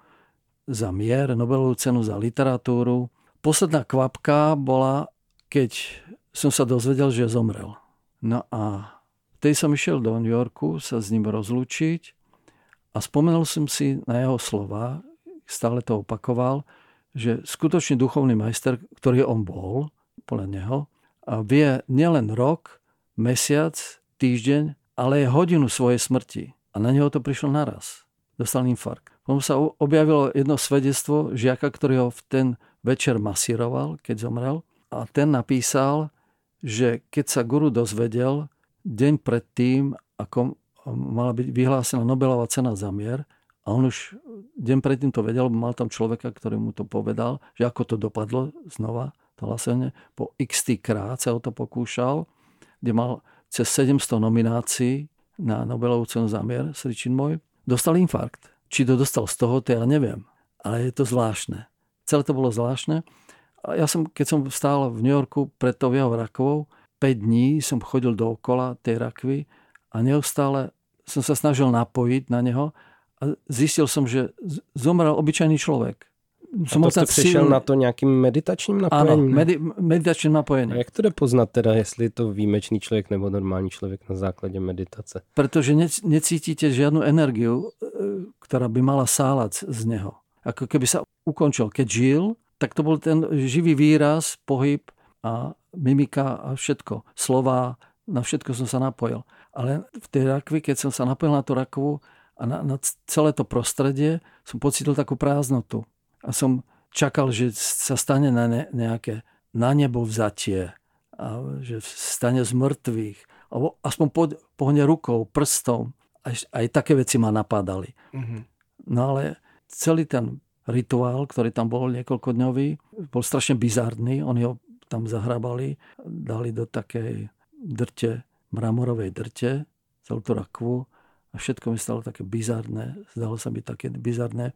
za mier, Nobelovú cenu za literatúru. Posledná kvapka bola, keď som sa dozvedel, že zomrel. No a vtedy som išiel do New Yorku sa s ním rozlúčiť a spomenul som si na jeho slova, stále to opakoval, že skutočný duchovný majster, ktorý on bol, podľa neho, vie nielen rok, mesiac, týždeň, ale aj hodinu svojej smrti. A na neho to prišlo naraz. Dostal infarkt. Potom sa objavilo jedno svedectvo žiaka, ktorý ho v ten večer masíroval, keď zomrel. A ten napísal, že keď sa guru dozvedel, deň predtým, ako mala byť vyhlásená Nobelová cena za mier, a on už deň predtým to vedel, mal tam človeka, ktorý mu to povedal, že ako to dopadlo znova, to hlasenie, po x krát sa o to pokúšal, kde mal cez 700 nominácií na Nobelovú cenu za mier, Sričin môj, dostal infarkt. Či to dostal z toho, to ja neviem. Ale je to zvláštne. Celé to bolo zvláštne. A ja som, keď som stál v New Yorku pred tou jeho rakovou, 5 dní som chodil dookola tej rakvy a neustále som sa snažil napojiť na neho a zistil som, že zomrel obyčajný človek. Som a to jste přišel na to nějakým meditačním napojením? Ano, medi, meditačním napojením. A jak to jde poznat teda, jestli je to výjimečný člověk nebo normální člověk na základě meditace? Protože ne, necítite žiadnu energiu, e, ktorá by mala sálať z neho. Ako keby sa ukončil. Keď žil, tak to bol ten živý výraz, pohyb a mimika a všetko. Slova, na všetko som sa napojil. Ale v tej rakvi, keď som sa napojil na tú rakovu a na, na celé to prostredie, som pocitil takú prázdnotu a som čakal, že sa stane na ne, nejaké na nebo vzatie, a že stane z mŕtvych, alebo aspoň po, pohne rukou, prstom. Aj, aj také veci ma napadali. Mm-hmm. No ale celý ten rituál, ktorý tam bol niekoľkodňový, bol strašne bizarný. Oni ho tam zahrabali, dali do takej drte, mramorovej drte, celú tú rakvu a všetko mi stalo také bizarné, zdalo sa mi také bizarné,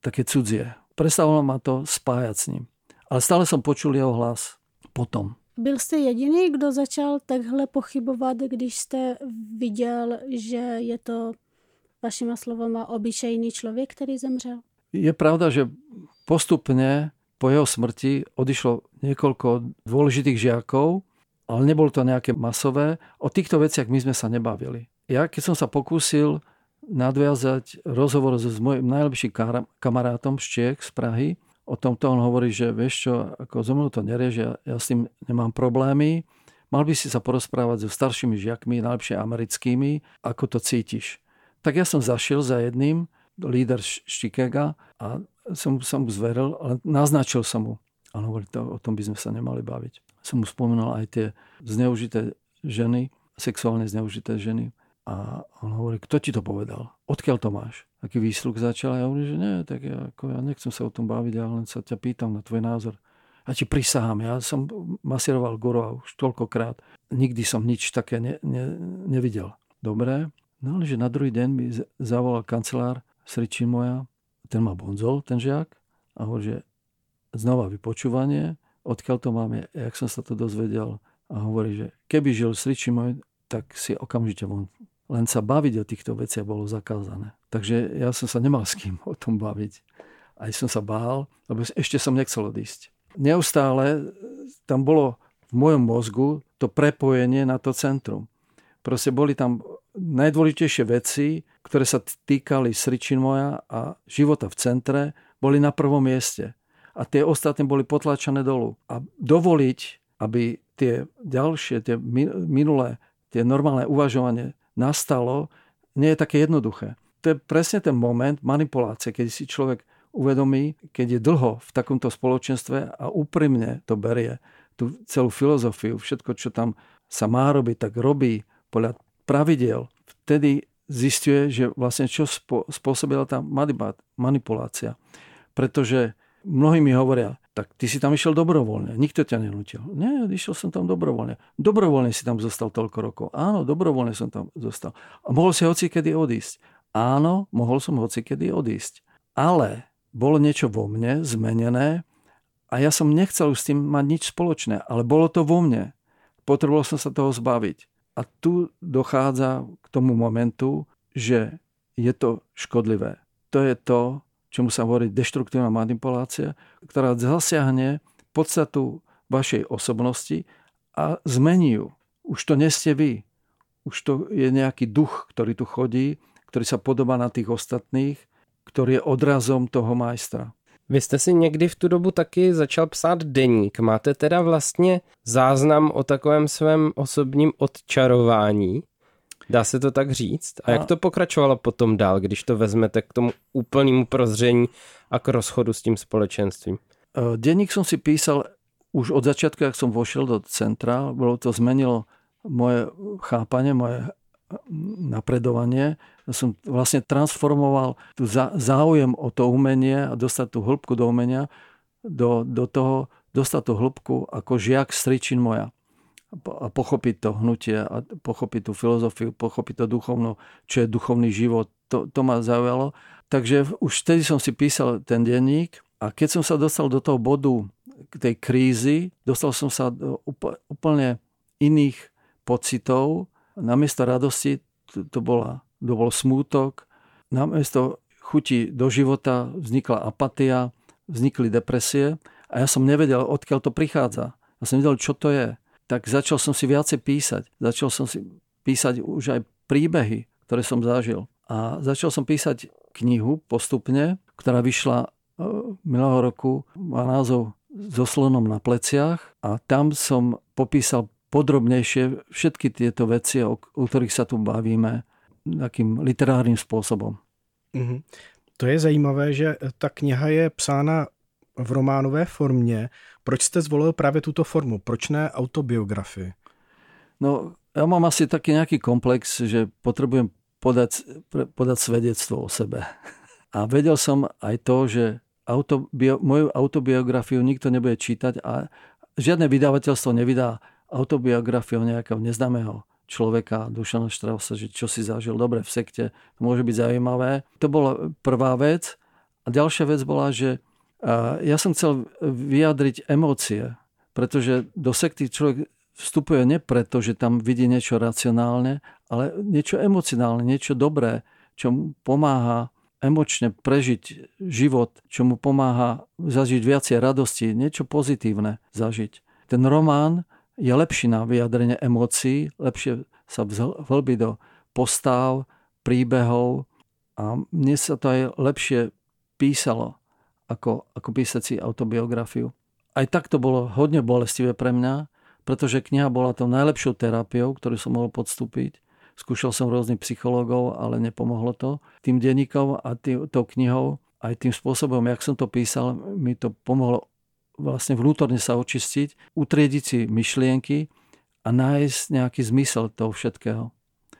také cudzie. Prestalo ma to spájať s ním. Ale stále som počul jeho hlas potom. Byl jste jediný, kdo začal takhle pochybovat, když jste viděl, že je to vašima slovama obyčejný člověk, který zemřel? Je pravda, že postupne po jeho smrti odišlo niekoľko dôležitých žiakov, ale nebolo to nejaké masové. O týchto veciach my sme sa nebavili. Ja, keď som sa pokúsil nadviazať rozhovor so s mojim najlepším kamarátom z Čiech, z Prahy. O tomto on hovorí, že vieš čo, ako zo mnou to nerieš, ja, ja s tým nemám problémy. Mal by si sa porozprávať so staršími žiakmi, najlepšie americkými, ako to cítiš. Tak ja som zašiel za jedným, líder Štikega a som, som mu zveril, ale naznačil som mu. A hovorí, to, o tom by sme sa nemali baviť. Som mu spomenul aj tie zneužité ženy, sexuálne zneužité ženy, a on hovorí, kto ti to povedal? Odkiaľ to máš? Aký výsluh začal? A ja hovorím, že nie, tak ja, ako ja nechcem sa o tom baviť, ja len sa ťa pýtam na tvoj názor. Ja ti prisahám, ja som masíroval Goro už toľkokrát. Nikdy som nič také ne, ne, nevidel. Dobre, no ale že na druhý deň mi zavolal kancelár Sričín moja, ten ma bonzol, ten žiak, a hovorí, že znova vypočúvanie, odkiaľ to máme, jak som sa to dozvedel. A hovorí, že keby žil Sričín môj, tak si okamžite von len sa baviť o týchto veciach bolo zakázané. Takže ja som sa nemal s kým o tom baviť. Aj som sa bál, lebo ešte som nechcel odísť. Neustále tam bolo v mojom mozgu to prepojenie na to centrum. Proste boli tam najdôležitejšie veci, ktoré sa týkali Sričin moja a života v centre, boli na prvom mieste. A tie ostatné boli potlačené dolu. A dovoliť, aby tie ďalšie, tie minulé, tie normálne uvažovanie nastalo, nie je také jednoduché. To je presne ten moment manipulácie, keď si človek uvedomí, keď je dlho v takomto spoločenstve a úprimne to berie, tú celú filozofiu, všetko, čo tam sa má robiť, tak robí podľa pravidel. Vtedy zistuje, že vlastne čo spôsobila tá manipulácia. Pretože mnohí mi hovoria, tak ty si tam išiel dobrovoľne, nikto ťa nenútil. Nie, išiel som tam dobrovoľne. Dobrovoľne si tam zostal toľko rokov. Áno, dobrovoľne som tam zostal. A mohol si hoci kedy odísť. Áno, mohol som hoci kedy odísť. Ale bolo niečo vo mne zmenené a ja som nechcel už s tým mať nič spoločné, ale bolo to vo mne. Potreboval som sa toho zbaviť. A tu dochádza k tomu momentu, že je to škodlivé. To je to, čomu sa hovorí deštruktívna manipulácia, ktorá zasiahne podstatu vašej osobnosti a zmení ju. Už to nie ste vy. Už to je nejaký duch, ktorý tu chodí, ktorý sa podobá na tých ostatných ktorý je odrazom toho majstra. Vy jste si někdy v tu dobu taky začal psát deník. Máte teda vlastně záznam o takovém svém osobním odčarování? Dá se to tak říct? A jak to pokračovalo potom dál, když to vezmete k tomu úplnému prozření a k rozchodu s tím společenstvím? E, denník som si písal už od začiatku, jak som vošiel do centra. Bolo to zmenilo moje chápanie, moje napredovanie. Som vlastne transformoval tu záujem o to umenie a dostať tú hĺbku do umenia do, do toho, dostať tú hĺbku ako žiak stričin moja a pochopiť to hnutie a pochopiť tú filozofiu, pochopiť to duchovno, čo je duchovný život. To, to ma zaujalo. Takže už vtedy som si písal ten denník a keď som sa dostal do toho bodu tej krízy, dostal som sa do úplne iných pocitov, namiesto radosti to, bola, to bol smútok, namiesto chuti do života vznikla apatia, vznikli depresie a ja som nevedel, odkiaľ to prichádza. Ja som nevedel, čo to je. Tak začal som si viacej písať. Začal som si písať už aj príbehy, ktoré som zažil. A začal som písať knihu postupne, ktorá vyšla e, minulého roku, má názov So slonom na pleciach a tam som popísal podrobnejšie všetky tieto veci, o, o ktorých sa tu bavíme, takým literárním spôsobom. Mm-hmm. To je zajímavé, že ta kniha je psána v románové formě. Proč jste zvolil právě tuto formu? Proč ne autobiografii? No, ja mám asi taký nejaký komplex, že potrebujem podať, podať svedectvo o sebe. A vedel som aj to, že autobio, moju autobiografiu nikto nebude čítať a žiadne vydavateľstvo nevydá autobiografiou nejakého neznámeho človeka, Dušana Štrausa, že čo si zažil dobre v sekte, to môže byť zaujímavé. To bola prvá vec. A ďalšia vec bola, že ja som chcel vyjadriť emócie, pretože do sekty človek vstupuje nie preto, že tam vidí niečo racionálne, ale niečo emocionálne, niečo dobré, čo mu pomáha emočne prežiť život, čo mu pomáha zažiť viacej radosti, niečo pozitívne zažiť. Ten román je lepší na vyjadrenie emócií, lepšie sa vhlbí do postav, príbehov a mne sa to aj lepšie písalo ako, ako písať si autobiografiu. Aj tak to bolo hodne bolestivé pre mňa, pretože kniha bola tou najlepšou terapiou, ktorú som mohol podstúpiť. Skúšal som rôznych psychológov, ale nepomohlo to. Tým denníkom a tým, tou knihou, aj tým spôsobom, jak som to písal, mi to pomohlo vlastne vnútorne sa očistiť, utriediť si myšlienky a nájsť nejaký zmysel toho všetkého.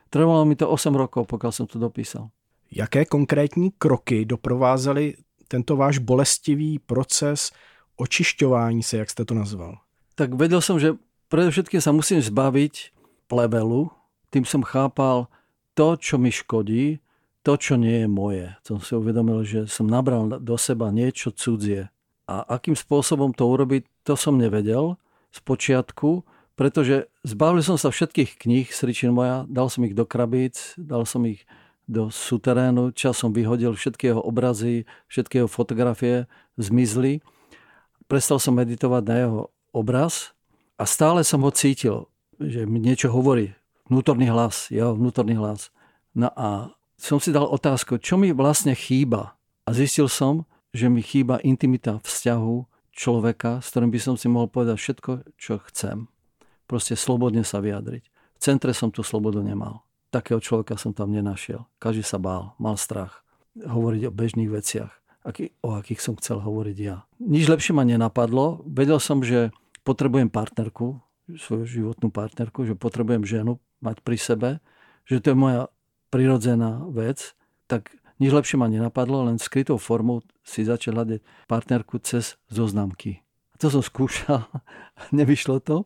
Trvalo mi to 8 rokov, pokiaľ som to dopísal. Jaké konkrétní kroky doprovázely tento váš bolestivý proces očišťování se, jak jste to nazval? Tak vedel som, že predovšetkým sa musím zbaviť plebelu. Tým som chápal to, čo mi škodí, to, čo nie je moje. Som si uvedomil, že som nabral do seba niečo cudzie. A akým spôsobom to urobiť, to som nevedel z počiatku, pretože zbavil som sa všetkých kníh Sričin moja, dal som ich do krabíc, dal som ich do suterénu, časom vyhodil všetky jeho obrazy, všetky jeho fotografie zmizli. Prestal som meditovať na jeho obraz a stále som ho cítil, že mi niečo hovorí. Vnútorný hlas, jeho vnútorný hlas. No a som si dal otázku, čo mi vlastne chýba. A zistil som, že mi chýba intimita vzťahu človeka, s ktorým by som si mohol povedať všetko, čo chcem. Proste slobodne sa vyjadriť. V centre som tú slobodu nemal. Takého človeka som tam nenašiel. Každý sa bál, mal strach hovoriť o bežných veciach, o akých som chcel hovoriť ja. Nič lepšie ma nenapadlo. Vedel som, že potrebujem partnerku, svoju životnú partnerku, že potrebujem ženu mať pri sebe, že to je moja prirodzená vec, tak nič lepšie ma nenapadlo, len skrytou formou si začal hľadať partnerku cez zoznamky. To som skúšal, nevyšlo to.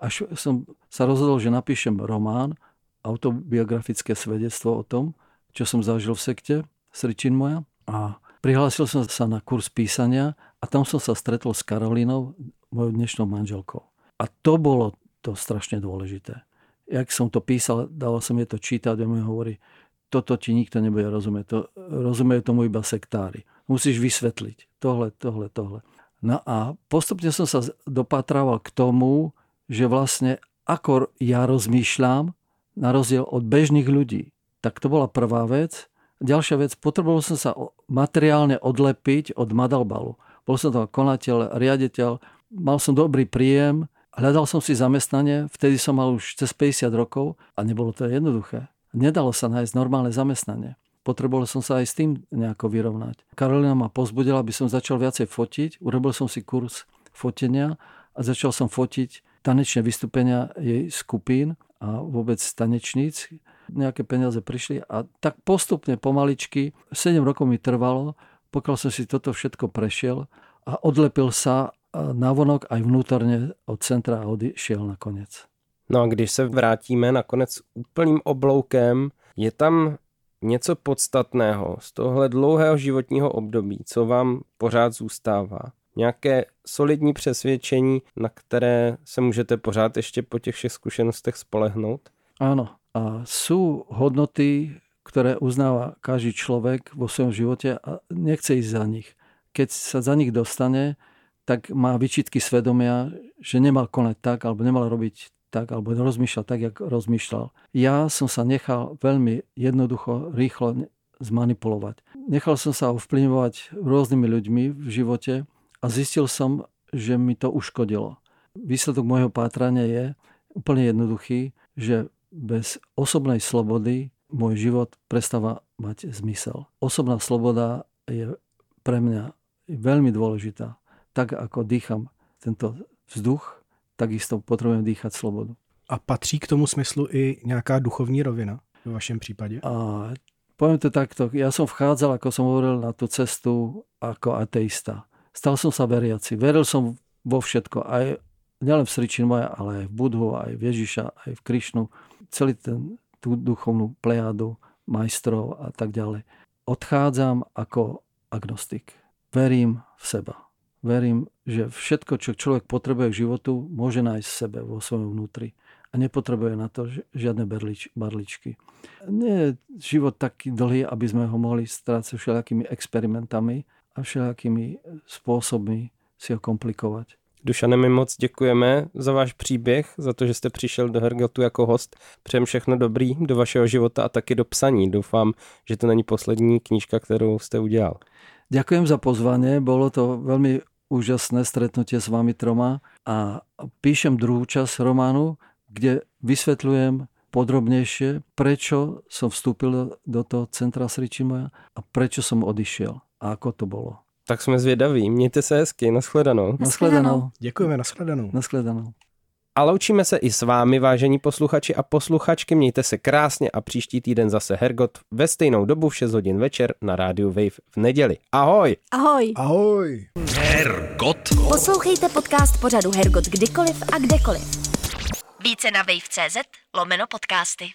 Až som sa rozhodol, že napíšem román, autobiografické svedectvo o tom, čo som zažil v sekte Sričin moja. A prihlásil som sa na kurz písania a tam som sa stretol s Karolínou, mojou dnešnou manželkou. A to bolo to strašne dôležité. Jak som to písal, dal som je to čítať a mi hovorí, toto ti nikto nebude rozumieť. To, rozumejú tomu iba sektári. Musíš vysvetliť tohle, tohle, tohle. No a postupne som sa dopatrával k tomu, že vlastne ako ja rozmýšľam, na rozdiel od bežných ľudí. Tak to bola prvá vec. Ďalšia vec, potreboval som sa materiálne odlepiť od Madalbalu. Bol som tam konateľ, riaditeľ, mal som dobrý príjem, hľadal som si zamestnanie, vtedy som mal už cez 50 rokov a nebolo to jednoduché. Nedalo sa nájsť normálne zamestnanie. Potreboval som sa aj s tým nejako vyrovnať. Karolina ma pozbudila, aby som začal viacej fotiť. Urobil som si kurz fotenia a začal som fotiť tanečné vystúpenia jej skupín a vôbec tanečníc. Nejaké peniaze prišli a tak postupne, pomaličky, 7 rokov mi trvalo, pokiaľ som si toto všetko prešiel a odlepil sa navonok aj vnútorne od centra a odišiel nakoniec. No a když se vrátíme nakonec úplným obloukem, je tam něco podstatného z tohle dlouhého životního období, co vám pořád zůstává? Nějaké solidní přesvědčení, na které se můžete pořád ještě po těch všech zkušenostech spolehnout? Áno. A sú hodnoty, ktoré uznáva každý človek vo svojom živote a nechce ísť za nich. Keď sa za nich dostane, tak má vyčitky svedomia, že nemal konať tak, alebo nemal robiť tak, alebo rozmýšľal tak, jak rozmýšľal. Ja som sa nechal veľmi jednoducho, rýchlo zmanipulovať. Nechal som sa ovplyvňovať rôznymi ľuďmi v živote a zistil som, že mi to uškodilo. Výsledok môjho pátrania je úplne jednoduchý, že bez osobnej slobody môj život prestáva mať zmysel. Osobná sloboda je pre mňa veľmi dôležitá. Tak ako dýcham tento vzduch, takisto potrebujeme dýchať slobodu. A patří k tomu smyslu i nějaká duchovní rovina v vašem případě? A poviem to takto, ja som vchádzal, ako som hovoril, na tú cestu ako ateista. Stal som sa veriaci. Veril som vo všetko, aj nielen v Sričin moja, ale aj v Budhu, aj v Ježiša, aj v Krišnu. Celý ten, tú duchovnú plejádu majstrov a tak ďalej. Odchádzam ako agnostik. Verím v seba verím, že všetko, čo človek potrebuje k životu, môže nájsť v sebe, vo svojom vnútri. A nepotrebuje na to žiadne berlič, barličky. Nie je život taký dlhý, aby sme ho mohli strácať všelijakými experimentami a všelijakými spôsobmi si ho komplikovať. Dušane, my moc děkujeme za váš příběh, za to, že jste přišel do Hergotu jako host. Přejem všechno dobrý do vašeho života a taky do psaní. Doufám, že to není poslední knížka, kterou jste udělal. Ďakujem za pozvanie, bolo to veľmi úžasné stretnutie s vami troma a píšem druhú časť románu, kde vysvetľujem podrobnejšie, prečo som vstúpil do toho centra Sričimoja a prečo som odišiel a ako to bolo. Tak jsme zvědaví. Mějte se hezky. Naschledanou. Naschledanou. Děkujeme, naschledanou. Naschledanou. A loučíme se i s vámi, vážení posluchači a posluchačky. Mějte se krásně a příští týden zase Hergot ve stejnou dobu v 6 hodin večer na rádiu Wave v neděli. Ahoj! Ahoj! Ahoj! Hergot. Poslouchejte podcast pořadu Hergot kdykoliv a kdekoliv. Více na wave.cz lomeno podcasty.